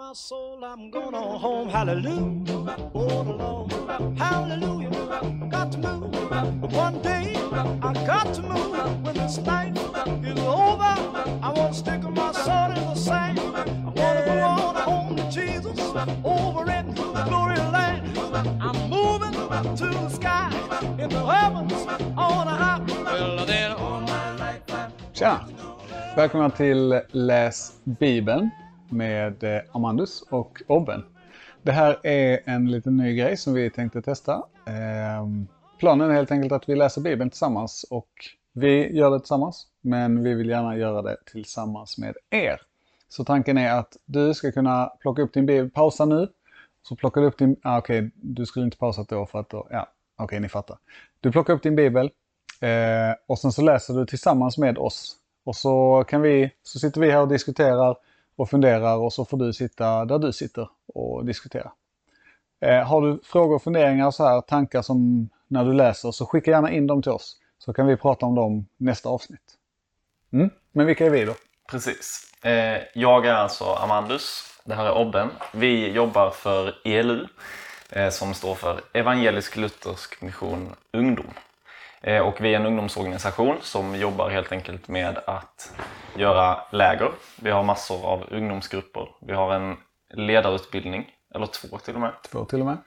my soul, I'm gonna home. Hallelujah. The Lord. Hallelujah. Got to move. One day, I got to move. When this life is over, I won't stick my sword in the sand. I wanna go on home to Jesus over in glory land. I'm moving to the sky in the heavens on a high. Well, then all my life Tja! Välkomna till Läs Bibeln med eh, Amandus och Obben. Det här är en liten ny grej som vi tänkte testa. Ehm, planen är helt enkelt att vi läser Bibeln tillsammans och vi gör det tillsammans, men vi vill gärna göra det tillsammans med er. Så tanken är att du ska kunna plocka upp din bibel, pausa nu, så plockar du upp din, ah, okej, du skulle inte pausat då för att då, ja, okej, ni fattar. Du plockar upp din bibel eh, och sen så läser du tillsammans med oss. Och så kan vi, så sitter vi här och diskuterar och funderar och så får du sitta där du sitter och diskutera. Eh, har du frågor och funderingar så här, tankar som när du läser, så skicka gärna in dem till oss. Så kan vi prata om dem nästa avsnitt. Mm. Men vilka är vi då? Precis. Eh, jag är alltså Amandus. Det här är Obben. Vi jobbar för ELU eh, som står för Evangelisk Luthersk Mission Ungdom. Eh, och vi är en ungdomsorganisation som jobbar helt enkelt med att göra läger. Vi har massor av ungdomsgrupper. Vi har en ledarutbildning, eller två till och med. Två till och med.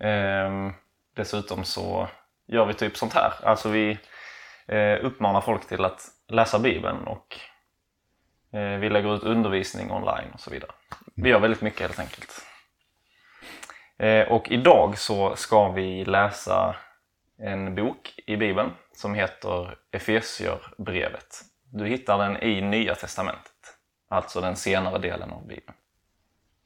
Ehm, dessutom så gör vi typ sånt här. Alltså vi eh, uppmanar folk till att läsa Bibeln och eh, vi lägger ut undervisning online och så vidare. Vi gör väldigt mycket helt enkelt. Eh, och idag så ska vi läsa en bok i Bibeln som heter Efesierbrevet. Du hittar den i Nya Testamentet, alltså den senare delen av Bibeln.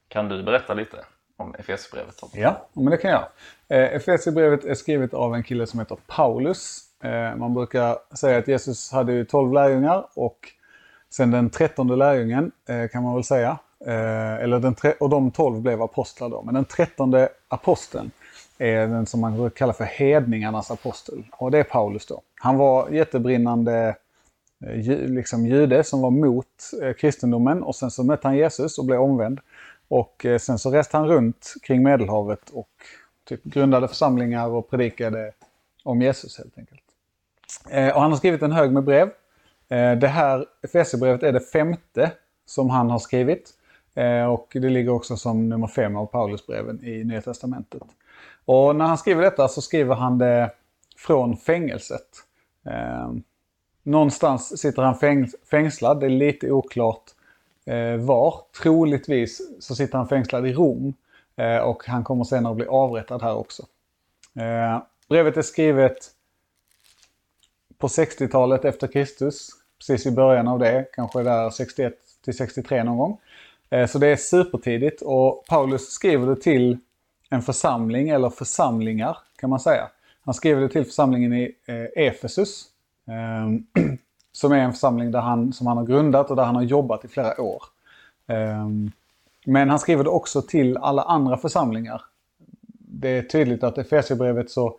Kan du berätta lite om Efesierbrevet? Ja, men det kan jag. Eh, Efesierbrevet är skrivet av en kille som heter Paulus. Eh, man brukar säga att Jesus hade ju 12 lärjungar och sen den trettonde lärjungen eh, kan man väl säga. Eller den tre- och de 12 blev apostlar då. Men den trettonde aposteln är den som man brukar kalla för hedningarnas apostel. Och det är Paulus då. Han var jättebrinnande eh, liksom jude som var mot eh, kristendomen och sen så mötte han Jesus och blev omvänd. Och eh, sen så reste han runt kring Medelhavet och typ grundade församlingar och predikade om Jesus helt enkelt. Och han har skrivit en hög med brev. Det här Efesierbrevet är det femte som han har skrivit. Och det ligger också som nummer fem av Paulusbreven i Nya Testamentet. Och när han skriver detta så skriver han det från fängelset. Eh, någonstans sitter han fäng- fängslad, det är lite oklart eh, var. Troligtvis så sitter han fängslad i Rom eh, och han kommer senare bli avrättad här också. Eh, brevet är skrivet på 60-talet efter Kristus, precis i början av det, kanske där 61 till 63 någon gång. Eh, så det är supertidigt och Paulus skriver det till en församling, eller församlingar kan man säga. Han skriver det till församlingen i eh, Efesus, eh, som är en församling där han, som han har grundat och där han har jobbat i flera år. Eh, men han skriver det också till alla andra församlingar. Det är tydligt att Efesierbrevet så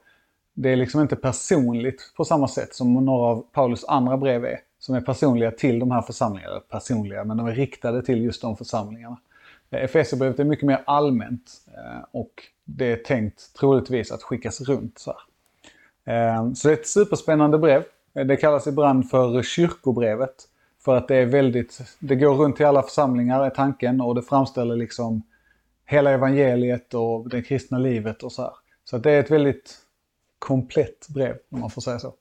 det är liksom inte personligt på samma sätt som några av Paulus andra brev är. Som är personliga till de här församlingarna. Personliga, men de är riktade till just de församlingarna. Eh, Efesierbrevet är mycket mer allmänt eh, och det är tänkt troligtvis att skickas runt. Så, här. Eh, så det är ett superspännande brev. Eh, Det kallas ibland för kyrkobrevet. För att det är väldigt, det går runt till alla församlingar är tanken och det framställer liksom hela evangeliet och det kristna livet och så här. Så att det är ett väldigt komplett brev om man får säga så.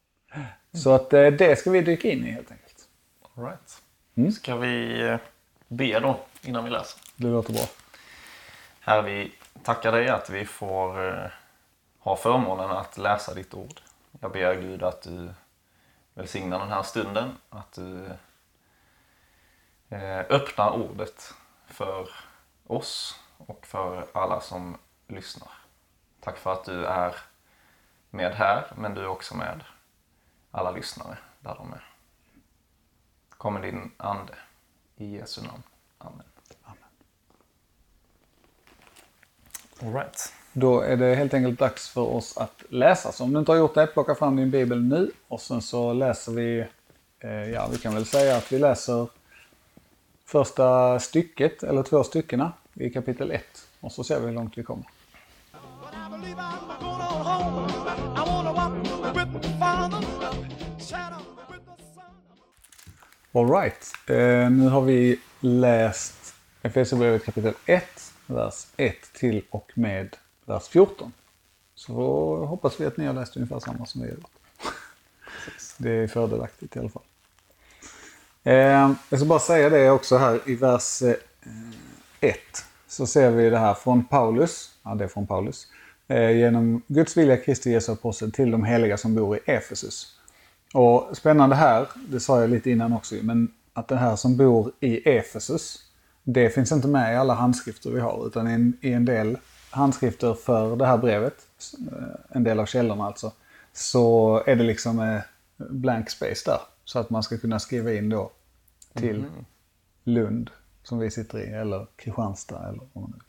Så att eh, det ska vi dyka in i helt enkelt. All right. Ska vi eh, be då innan vi läser? Det låter bra. Herre, vi tackar dig att vi får eh, ha förmånen att läsa ditt ord. Jag ber Gud att du välsignar den här stunden, att du eh, öppnar ordet för oss och för alla som lyssnar. Tack för att du är med här, men du är också med alla lyssnare där de är. Kom med din ande. I Jesu namn. Amen. All right. Då är det helt enkelt dags för oss att läsa. Så om du inte har gjort det, plocka fram din bibel nu och sen så läser vi, eh, ja vi kan väl säga att vi läser första stycket, eller två styckena i kapitel 1 och så ser vi hur långt vi kommer. Alright, eh, nu har vi läst Efesierbrevet kapitel 1, vers 1 till och med vers 14. Så hoppas vi att ni har läst ungefär samma som vi har gjort. Det är fördelaktigt i alla fall. Eh, jag ska bara säga det också här i vers 1. Så ser vi det här från Paulus, ja det är från Paulus, eh, genom Guds vilja Kristi Jesu apostel till de heliga som bor i Efesus. Och spännande här, det sa jag lite innan också, men att det här som bor i Efesus, det finns inte med i alla handskrifter vi har, utan i en, del handskrifter för det här brevet, eh, en del av källorna alltså, så är det liksom eh, blank space där. Så att man ska kunna skriva in då till Lund, som vi sitter i, eller Kristianstad eller vad man nu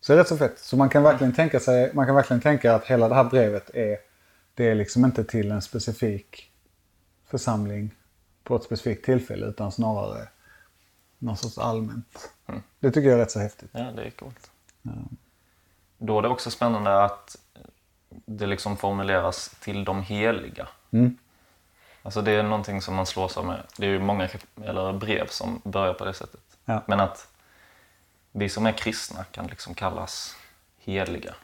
Så det är rätt så fett. Så man kan verkligen tänka sig, man kan verkligen tänka att hela det här brevet är, det är liksom inte till en specifik församling på ett specifikt tillfälle utan snarare någon sorts allmänt. Det tycker jag är rätt så häftigt. Ja, det är coolt. Då är det också spännande att det liksom formuleras till de heliga. Mm. Alltså det är någonting som man slås av med. Det är ju många eller brev som börjar på det sättet. Ja. Men att vi som är kristna kan liksom kallas heliga.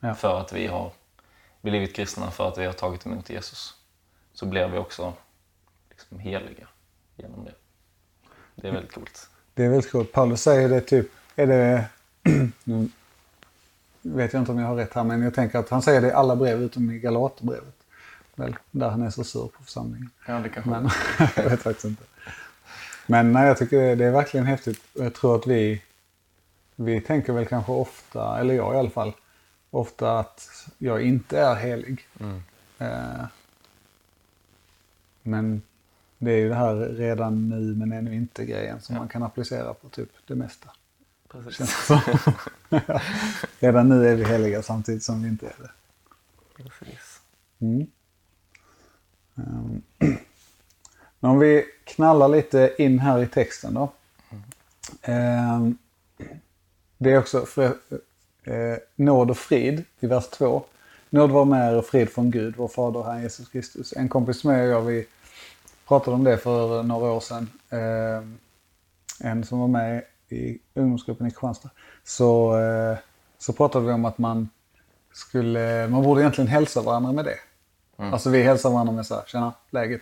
Ja. För att vi har blivit kristna, för att vi har tagit emot Jesus. Så blir vi också liksom heliga genom det. Det är väldigt coolt. Det är väldigt coolt. Paulus säger det typ, är det, nu vet jag inte om jag har rätt här, men jag tänker att han säger det i alla brev utom i Galaterbrevet. Väl, där han är så sur på församlingen. Ja, det kanske Men jag vet faktiskt inte. Men nej, jag tycker det, det är verkligen häftigt. Jag tror att vi, vi tänker väl kanske ofta, eller jag i alla fall, ofta att jag inte är helig. Eh, men det är ju det här redan nu men ännu inte grejen som man kan applicera på typ det mesta. Precis. Redan nu är vi heliga samtidigt som vi inte är det. Precis. Mm. Ehm, Men om vi knallar lite in här i texten då. Ehm, Det är också för, eh, nåd och frid i vers 2. Nåd var med er och frid från Gud, vår fader Herren Jesus Kristus. En kompis med och jag, vi pratade om det för några år sedan. Ehm, En som var med i ungdomsgruppen i Kristianstad. Så, eh, så pratade vi om att man skulle, man borde egentligen hälsa varandra med det. Alltså vi hälsar varandra med så här, tjena, läget.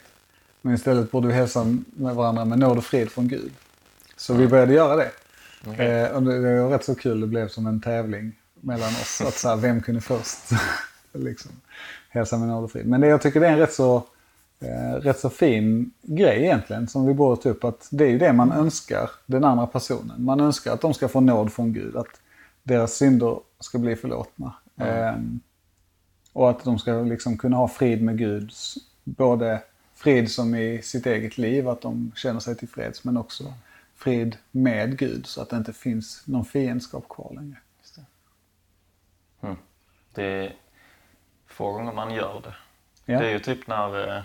Men istället borde vi hälsa med varandra med nåd och frid från Gud. Så vi började göra det. Eh, och det, det var rätt så kul, det blev som en tävling mellan oss. Att så här, vem kunde först liksom, hälsa med nåd och frid. Men det, jag tycker det är en rätt så, eh, rätt så fin grej egentligen som vi borde ta upp. Att det är ju det man önskar den andra personen. Man önskar att de ska få nåd från Gud. Att deras synder ska bli förlåtna. Ehm, och att de ska liksom kunna ha frid med Gud. Både frid som i sitt eget liv, att de känner sig tillfreds, men också frid med Gud så att det inte finns någon fiendskap kvar längre. Mm. Det är få gånger man gör det. Ja. Det är ju typ när eh,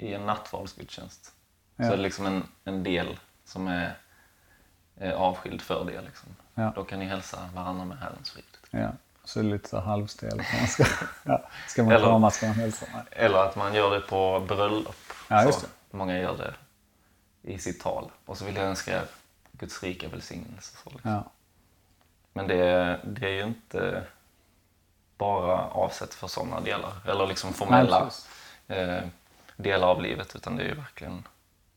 i en nattvardsgudstjänst Ja. så är det liksom en, en del som är, är avskild för det. Liksom. Ja. Då kan ni hälsa varandra med Herrens frid. Ja. Så är det lite så här halvstel. Man ska, ja. ska man Eller- krama ska man hälsa. Nej. Eller att man gör det på bröllop. Ja, just så Många gör det i sitt tal. Och så vill jag önska er Guds rika välsignelse. Så liksom. Ja. Men det, det är ju inte bara avsett för sådana delar. Eller liksom formella precis. Delar av livet. Utan det är ju verkligen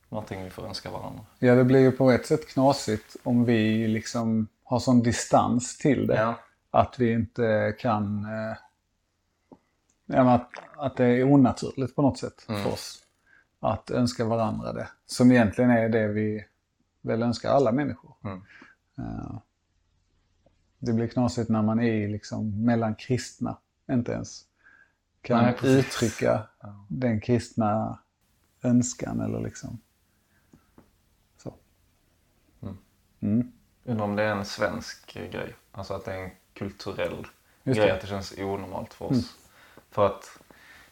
någonting vi får önska varandra. ja, det blir ju på ett sätt knasigt om vi liksom har sån distans till det. Ja. Att vi inte kan... Eh, att, att det är onaturligt på något sätt för oss. Att önska varandra det. Som egentligen är det vi väl önskar alla människor. Mm. Eh, det blir knasigt när man är liksom mellan kristna. Inte ens kan Nej, uttrycka den kristna önskan eller liksom så. Mm. Undrar om det är en svensk grej. Alltså att det är en kulturell grej. Att det känns onormalt för oss. För att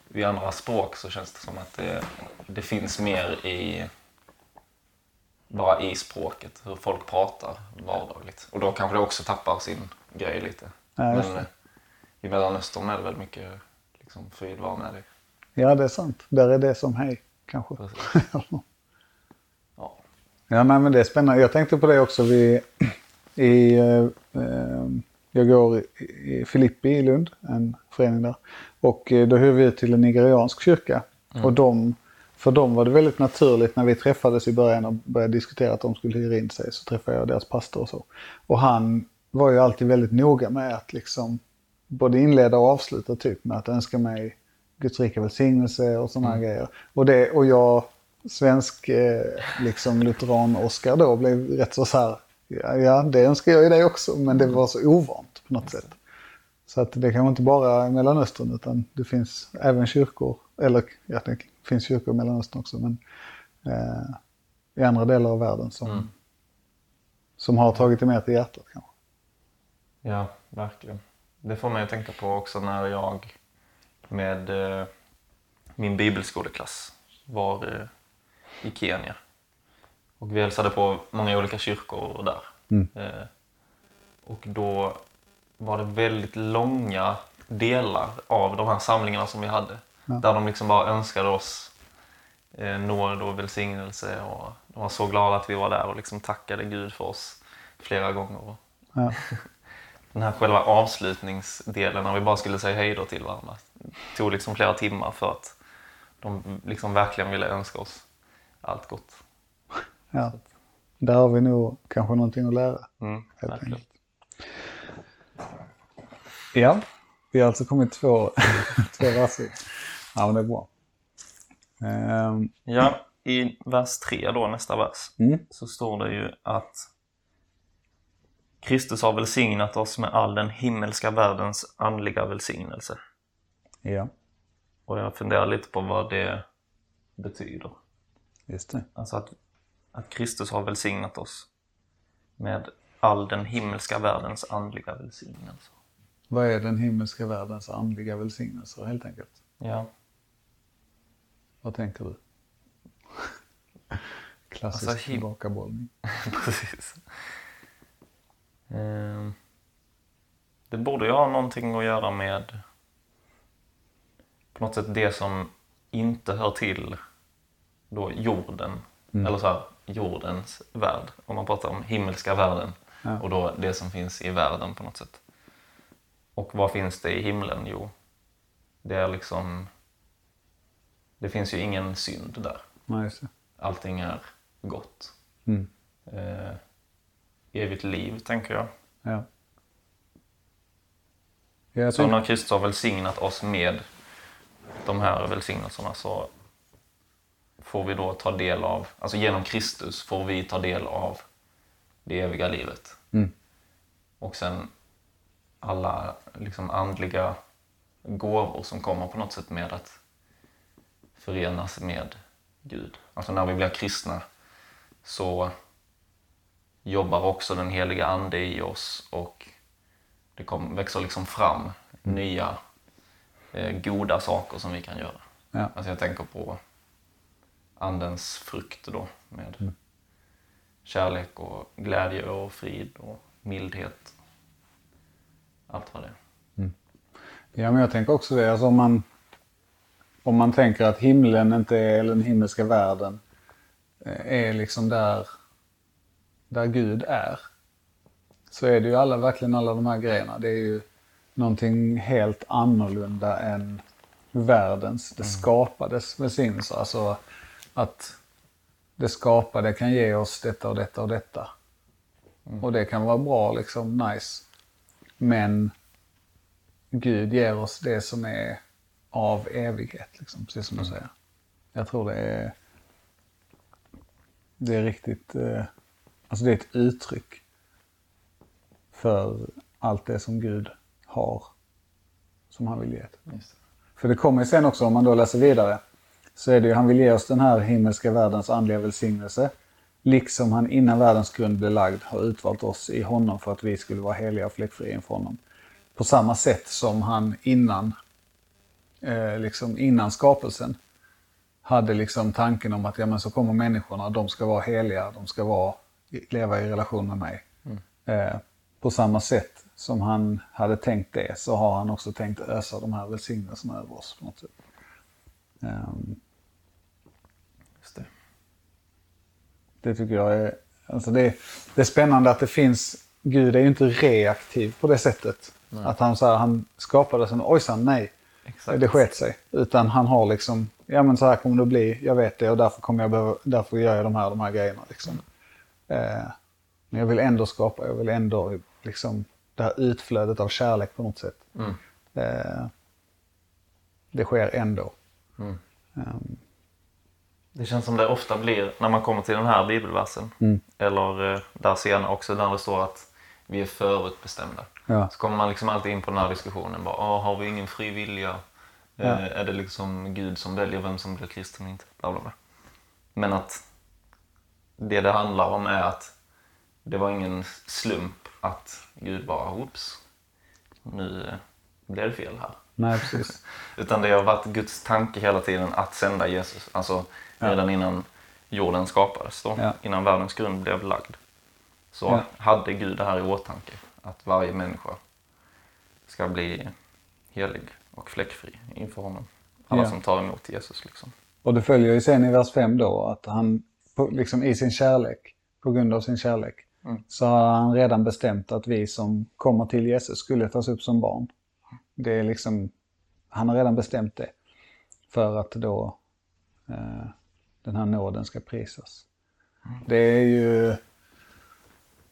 vid andra språk så känns det som att det, det finns mer i vara i språket, hur folk pratar vardagligt. Och då kanske det också tappar sin grej lite. Ja, Men i Mellanöstern är det väl mycket liksom, frid vara med dig. Ja, det är sant. Där är det som hej, kanske. Ja. Ja, nej, men det är spännande. Jag tänkte på det också. Vi, i, eh, eh, jag går i, Filippi i Lund, en förening där. Och eh, då hyrde vi till en nigeriansk kyrka. Och de, för dem var det väldigt naturligt när vi träffades i början och började diskutera att de skulle hyra in sig. Så träffade jag deras pastor och så. Och han var ju alltid väldigt noga med att liksom både inleda och avsluta typ med att önska mig Guds rika välsignelse och sådana här grejer. Och, det, och jag, svensk eh, liksom lutheran-Oskar då, blev rätt så så här, ja, det önskar jag ju dig också, men det var så ovant på något sätt. Så att det kan inte bara i Mellanöstern utan det finns även kyrkor, eller ja, det finns kyrkor i Mellanöstern också, men eh, i andra delar av världen som, som har tagit det mer till hjärtat kanske. Ja, verkligen. Det får mig att tänka på också när jag med eh, min bibelskoleklass var eh, i Kenya. Och vi hälsade på många olika kyrkor där. Eh, och då var det väldigt långa delar av de här samlingarna som vi hade. Där de liksom bara önskade oss eh, nåd och välsignelse. Och de var så glada att vi var där och liksom tackade Gud för oss flera gånger. Ja. Den här själva avslutningsdelen när vi bara skulle säga hej då till varandra tog liksom flera timmar för att de liksom verkligen ville önska oss allt gott. Ja. Där har vi nog kanske någonting att lära. Mm, Helt enkelt. Ja, vi har alltså kommit två, två verser. Ja, men det är bra. Ehm, Ja, i vers 3 då, nästa vers, Mm. så står det ju att Kristus har välsignat oss med all den himmelska världens andliga välsignelse. ja, Och jag funderar lite på vad det betyder. just det. Alltså att, att Kristus har välsignat oss med all den himmelska världens andliga välsignelse. Vad är den himmelska världens andliga välsignelser helt enkelt? Ja. Vad tänker du? Klassisk Alltså, tillbakabollning. Precis. Ehm, Det borde ju ha någonting att göra med på något sätt det som inte hör till då jorden, eller så här, jordens värld. Om man pratar om himmelska världen Ja. och då det som finns i världen på något sätt. Och vad finns det i himlen? Jo, det är liksom... Det finns ju ingen synd där. Nej. Allting är gott. Mm. Eh, evigt liv, tänker jag. Ja. Ja, jag Så när Kristus har välsignat oss med de här välsignelserna så får vi då ta del av, alltså genom Kristus får vi ta del av det eviga livet. Mm. Och sen alla liksom andliga gåvor som kommer på något sätt med att förenas med Gud. Alltså när vi blir kristna så jobbar också den heliga ande i oss och det kom, växer liksom fram nya eh, goda saker som vi kan göra. Ja. Alltså jag tänker på andens frukt då med kärlek och glädje och frid och mildhet. Allt vad det är. ja, men jag tänker också det. Alltså om, man, om man tänker att himlen inte är, eller den himmelska världen, eh, är liksom där, där Gud är. Så är det ju alla, verkligen alla de här grejerna. Det är ju någonting helt annorlunda än världens, det skapades välsignelser. Alltså att det skapade kan ge oss detta och detta och detta. Och det kan vara bra, liksom nice. Men Gud ger oss det som är av evighet, liksom, precis som du säger. Jag tror det är, det är riktigt, eh, alltså det är ett uttryck för allt det som Gud har, som han vill ge. För det kommer ju sen också, om man då läser vidare, så är det ju, han vill ge oss den här himmelska världens andliga välsignelse. Liksom han innan världens grund blev lagd har utvalt oss i honom för att vi skulle vara heliga och fläckfria inför honom. På samma sätt som han innan, eh, liksom innan skapelsen hade liksom tanken om att ja, men så kommer människorna, de ska vara heliga, de ska vara, leva i relation med mig. Eh, på samma sätt som han hade tänkt det så har han också tänkt ösa de här välsignelserna över oss på något sätt. Ehm, Just det. det tycker jag är, alltså det, det är spännande att det finns, Gud är ju inte reaktiv på det sättet. Att han, så här, han skapade sen, ojsan nej, Exakt. det sket sig. Utan han har liksom, ja men så här kommer det att bli, jag vet det och därför kommer jag behöva, därför gör jag de här, de här grejerna. Liksom. Eh, men jag vill ändå skapa, jag vill ändå liksom, det här utflödet av kärlek på något sätt. Mm. Eh, det sker ändå. Mm. Ehm, Det känns som det ofta blir när man kommer till den här bibelversen. Mm. Eller eh, där senare också där det står att vi är förutbestämda. ja, Så kommer man liksom alltid in på den här diskussionen. Bara, "Åh, har vi ingen fri vilja? Eh, Ja. Är det liksom Gud som väljer vem som blir kristen och inte? Bla, bla, bla. Men att det det handlar om är att det var ingen slump att Gud bara, oops, nu blev det fel här. nej precis. Utan det har varit Guds tanke hela tiden att sända Jesus. Alltså Ja. redan innan jorden skapades, då, Ja. innan världens grund blev lagd. Så Ja. hade Gud det här i åtanke. Att varje människa ska bli helig och fläckfri inför honom. Alla som tar emot Jesus. Liksom. Och det följer ju sen i vers 5 då att han på, liksom i sin kärlek, på grund av sin kärlek, Mm. så har han redan bestämt att vi som kommer till Jesus skulle tas upp som barn. Det är liksom, han har redan bestämt det. För att då eh, den här nåden ska prisas. Det är ju...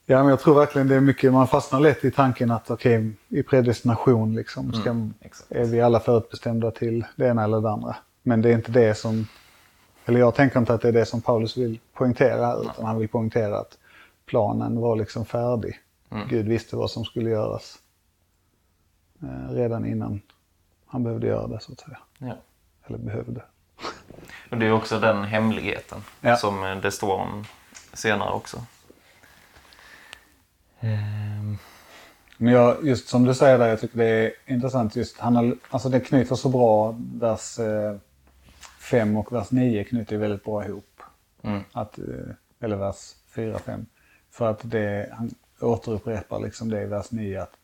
Ja, men jag tror verkligen det är mycket, man fastnar lätt i tanken att okej, i predestination liksom, ska, exakt. är vi alla förutbestämda till det ena eller det andra. Men det är inte det som, eller jag tänker inte att det är det som Paulus vill poängtera utan han vill poängtera att planen var liksom färdig. Mm. Gud visste vad som skulle göras eh, redan innan han behövde göra det så att säga. Ja. Eller behövde. Och det är också den hemligheten Ja. som eh, det står om senare också. Ehm, Men jag, just som du säger där, jag tycker det är intressant just, han har, alltså det knyter så bra, vers 5 och vers 9 knyter väldigt bra ihop. Mm. Att, eh, eller vers 4, 5. För att det, han återupprepar liksom det i vers 9 att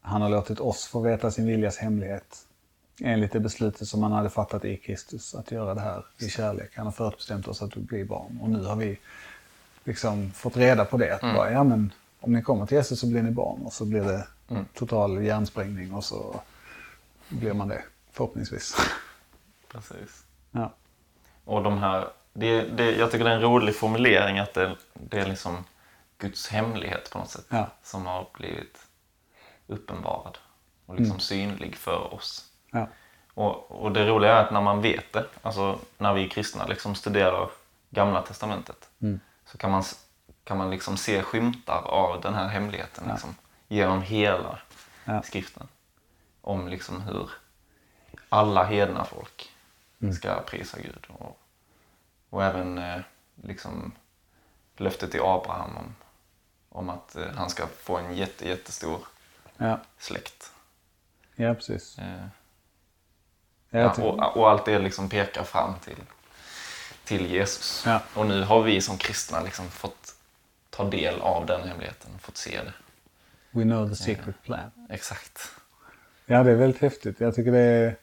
han har låtit oss få veta sin viljas hemlighet enligt det beslutet som han hade fattat i Kristus att göra det här i kärlek. Han har förutbestämt oss att vi blir barn och nu har vi liksom fått reda på det. Att bara, ja, men om ni kommer till Jesus så blir ni barn och så blir det total hjärnsprängning och så blir man det förhoppningsvis. precis. ja. Och de här, det, det, jag tycker det är en rolig formulering att det, det är liksom Guds hemlighet på något sätt. Ja. Som har blivit uppenbarad och liksom synlig för oss. Ja. Och, och det roliga är att när man vet det, alltså när vi kristna liksom studerar Gamla Testamentet, så kan man, kan man liksom se skymtar av den här hemligheten liksom, genom hela Ja. skriften. Om liksom hur alla hedna folk ska prisa Gud. Och, och även eh, liksom löftet till Abraham om, om att eh, han ska få en jätte, jättestor Ja. släkt. ja, precis. Eh, Ja, och, och allt det liksom pekar fram till, till Jesus. Ja. Och nu har vi som kristna liksom fått ta del av den hemligheten, fått se det. We know the secret plan. Exakt. Ja, det är väldigt häftigt. Jag tycker det är...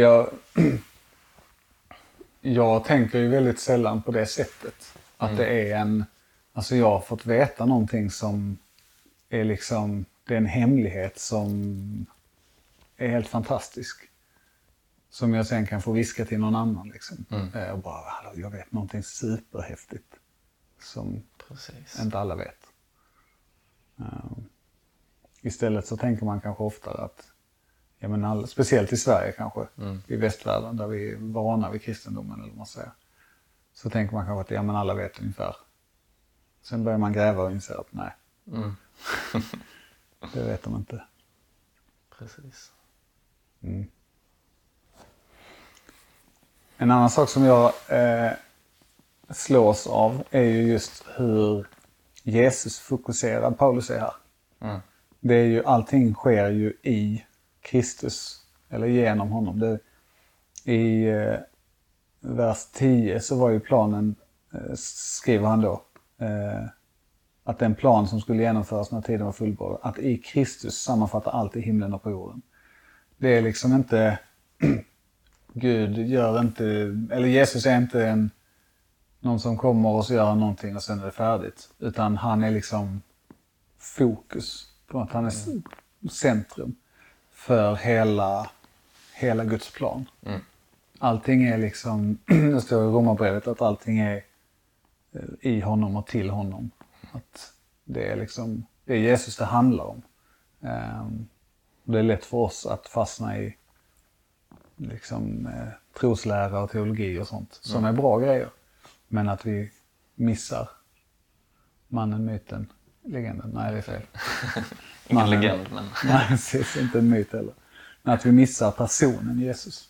Jag, jag tänker ju väldigt sällan på det sättet. Att det är en... Alltså jag har fått veta någonting som är liksom... Det är en hemlighet som är helt fantastisk. Som jag sen kan få viska till någon annan. Liksom. Eh, Och bara, "Hallå, jag vet någonting superhäftigt. Som Precis. inte alla vet. Ehm, istället så tänker man kanske oftare att, ja men all, speciellt i Sverige kanske, i västvärlden där vi är vana vid kristendomen eller vad man säger. Så tänker man kanske att ja men alla vet ungefär. Sen börjar man gräva och inser att nej, Mm. det vet de inte. Precis. En annan sak som jag eh, slås av är ju just hur Jesus-fokuserad Paulus är här. Mm. Det är ju, allting sker ju i Kristus, eller genom honom. Det, i eh, vers 10 så var ju planen, eh, skriver han då, eh, att den plan som skulle genomföras när tiden var fullbordad, att i Kristus sammanfattar allt i himlen och på jorden. Det är liksom inte, Gud gör inte, eller Jesus är inte en, någon som kommer och så gör han någonting och sen är det färdigt. Utan han är liksom fokus på att han är centrum för hela, hela Guds plan. Mm. Allting är liksom, det står i Romarbrevet att allting är eh, i honom och till honom. Att det är liksom, det är Jesus det handlar om. Och det är lätt för oss att fastna i liksom eh, troslära och teologi och sånt som är bra grejer. Men att vi missar mannen, myten, legenden. Nej, det är fel. Ingen Mannen. legend, men Nej, precis. Inte en myt heller. Men att vi missar personen Jesus.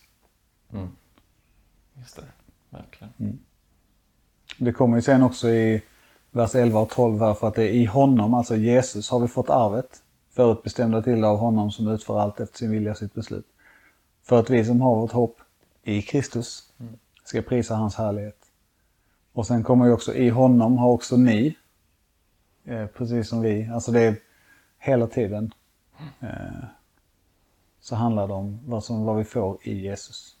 just det. Verkligen. Det kommer ju sen också i vers 11 och 12 här för att det är i honom, alltså Jesus, har vi fått arvet. Förutbestämda till av honom som utför allt efter sin vilja och sitt beslut. För att vi som har vårt hopp i Kristus ska prisa hans härlighet. Och sen kommer ju också i honom har också ni, eh, precis som vi, alltså det är hela tiden eh, så handlar det om vad, som, vad vi får i Jesus.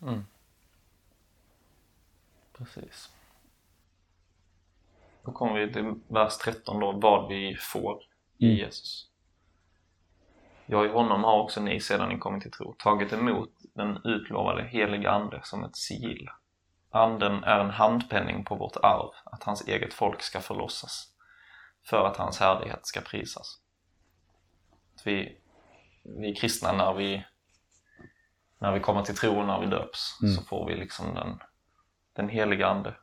Precis. Då kommer vi till vers 13 då, vad vi får i Jesus. Ja, i honom har också ni sedan ni kommit till tro tagit emot den utlovade heliga Ande som ett sigill. Anden är en handpenning på vårt arv, att hans eget folk ska förlossas, för att hans härlighet ska prisas. Att vi, vi kristna, när vi, när vi kommer till tro och när vi döps, så får vi liksom den, den heliga Ande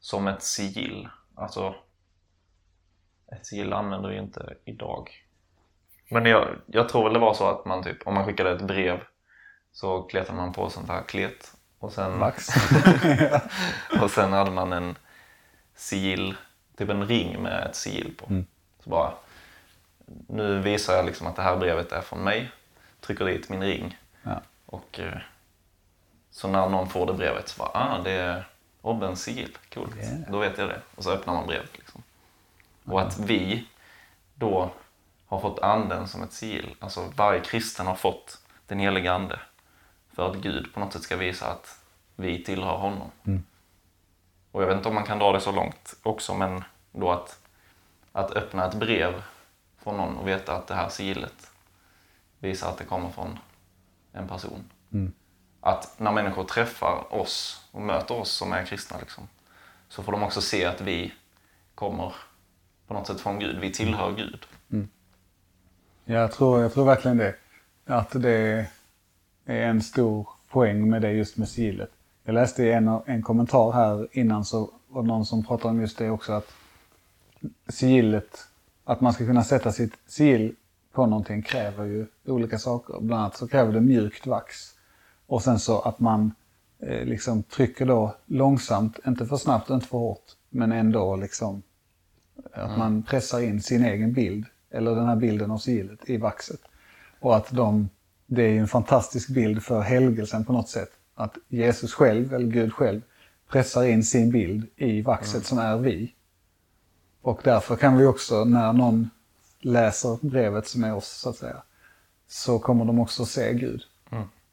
som ett sigill. Alltså, ett sigill använder vi inte idag. Men jag, jag tror väl det var så att man typ, om man skickade ett brev så kletade man på sånt här klet och sen, Vax. och sen hade man en sigill, typ en ring med ett sigill på. Så bara, nu visar jag liksom att det här brevet är från mig, trycker dit min ring Ja. och eh, så när någon får det brevet så bara, ah det är Obbens sigill, coolt. Yeah. Då vet jag det. Och så öppnar man brevet liksom. Och att vi då har fått anden som ett sigill. Alltså varje kristen har fått den heliga ande. För att Gud på något sätt ska visa att vi tillhör honom. Och jag vet inte om man kan dra det så långt också, men då att, att öppna ett brev från någon och veta att det här sigillet visar att det kommer från en person. Att när människor träffar oss och möter oss som är kristna liksom, så får de också se att vi kommer på något sätt från Gud. Vi tillhör Gud. Ja, jag tror, jag tror verkligen det. Att det är en stor poäng med det just med sigillet. Jag läste en, en kommentar här innan så var någon som pratade om just det också att sigillet, att man ska kunna sätta sitt sigill på någonting kräver ju olika saker. Bland annat så kräver det mjukt vax. Och sen så att man eh, liksom trycker då långsamt, inte för snabbt, inte för hårt, men ändå liksom att man pressar in sin egen bild, eller den här bilden av sigillet, i vaxet. Och att de, det är ju en fantastisk bild för helgelsen på något sätt. Att Jesus själv, eller Gud själv, pressar in sin bild i vaxet som är vi. Och därför kan vi också, när någon läser brevet som är oss, så att säga, så kommer de också se Gud.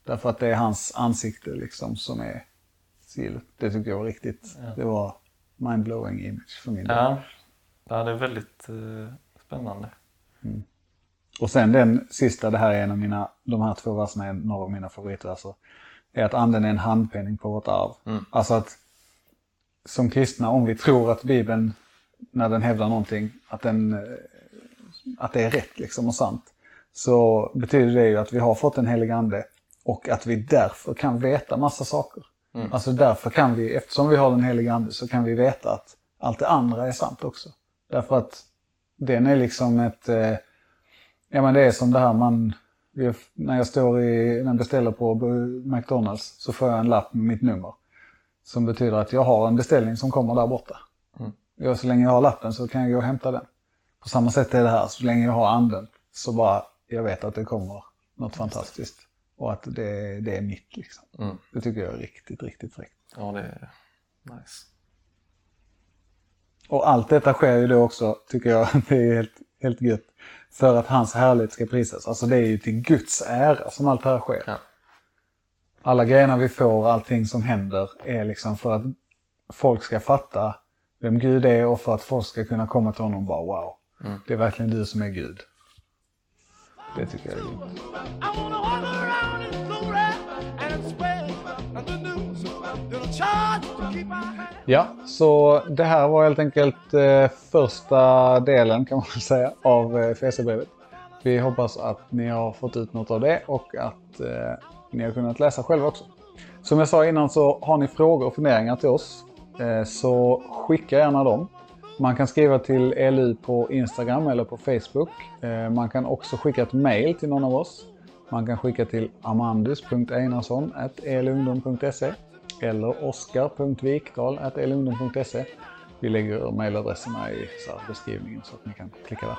Därför att det är hans ansikte liksom som är sigillet. Det tycker jag var riktigt, det var mind-blowing image för min del. Ja, ja det är väldigt eh, spännande. Och sen den sista, det här är en av mina, de här två verserna är några av mina favoritverser. Är att anden är en handpenning på vårt arv. Alltså att som kristna, om vi tror att Bibeln, när den hävdar någonting, att, den, eh, att det är rätt liksom och sant. Så betyder det ju att vi har fått en helig ande och att vi därför kan veta massa saker. Alltså därför kan vi, eftersom vi har den heliga ande, så kan vi veta att allt det andra är sant också. Därför att den är liksom ett, eh, ja men det är som det här man, när jag står i, när jag beställer på McDonalds så får jag en lapp med mitt nummer. Som betyder att jag har en beställning som kommer där borta. Ja, så länge jag har lappen så kan jag gå och hämta den. På samma sätt är det här, så länge jag har anden så bara, jag vet att det kommer något fantastiskt. Och att det, det är mitt liksom. Mm. Det tycker jag är riktigt, riktigt fräckt. Ja, det är nice. Och allt detta sker ju då också, tycker jag, det är helt, helt gött. För att hans härlighet ska prisas. Alltså det är ju till Guds ära som allt det här sker. Ja. Alla grejerna vi får, allting som händer är liksom för att folk ska fatta vem Gud är och för att folk ska kunna komma till honom och bara wow. Det är verkligen du som är Gud. Det tycker jag är grymt. Ja, så det här var helt enkelt eh, första delen kan man säga av eh, Fesebrevet. Vi hoppas att ni har fått ut något av det och att eh, ni har kunnat läsa själva också. Som jag sa innan så har ni frågor och funderingar till oss Eh, så skicka gärna dem. Man kan skriva till lu på Instagram eller på Facebook. Eh, man kan också skicka ett mail till någon av oss. Man kan skicka till amandus.einarsson.elungdom.se eller oskar.vikdal.elungdom.se. Vi lägger mejladresserna i beskrivningen så att ni kan klicka där.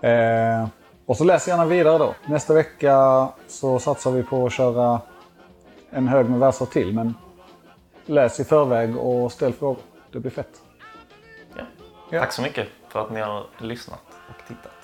Eh, och så läs gärna vidare då. Nästa vecka så satsar vi på att köra en hög med verser till. Men läs i förväg och ställ frågor. Det blir fett. Ja. Ja. Tack så mycket för att ni har lyssnat och tittat.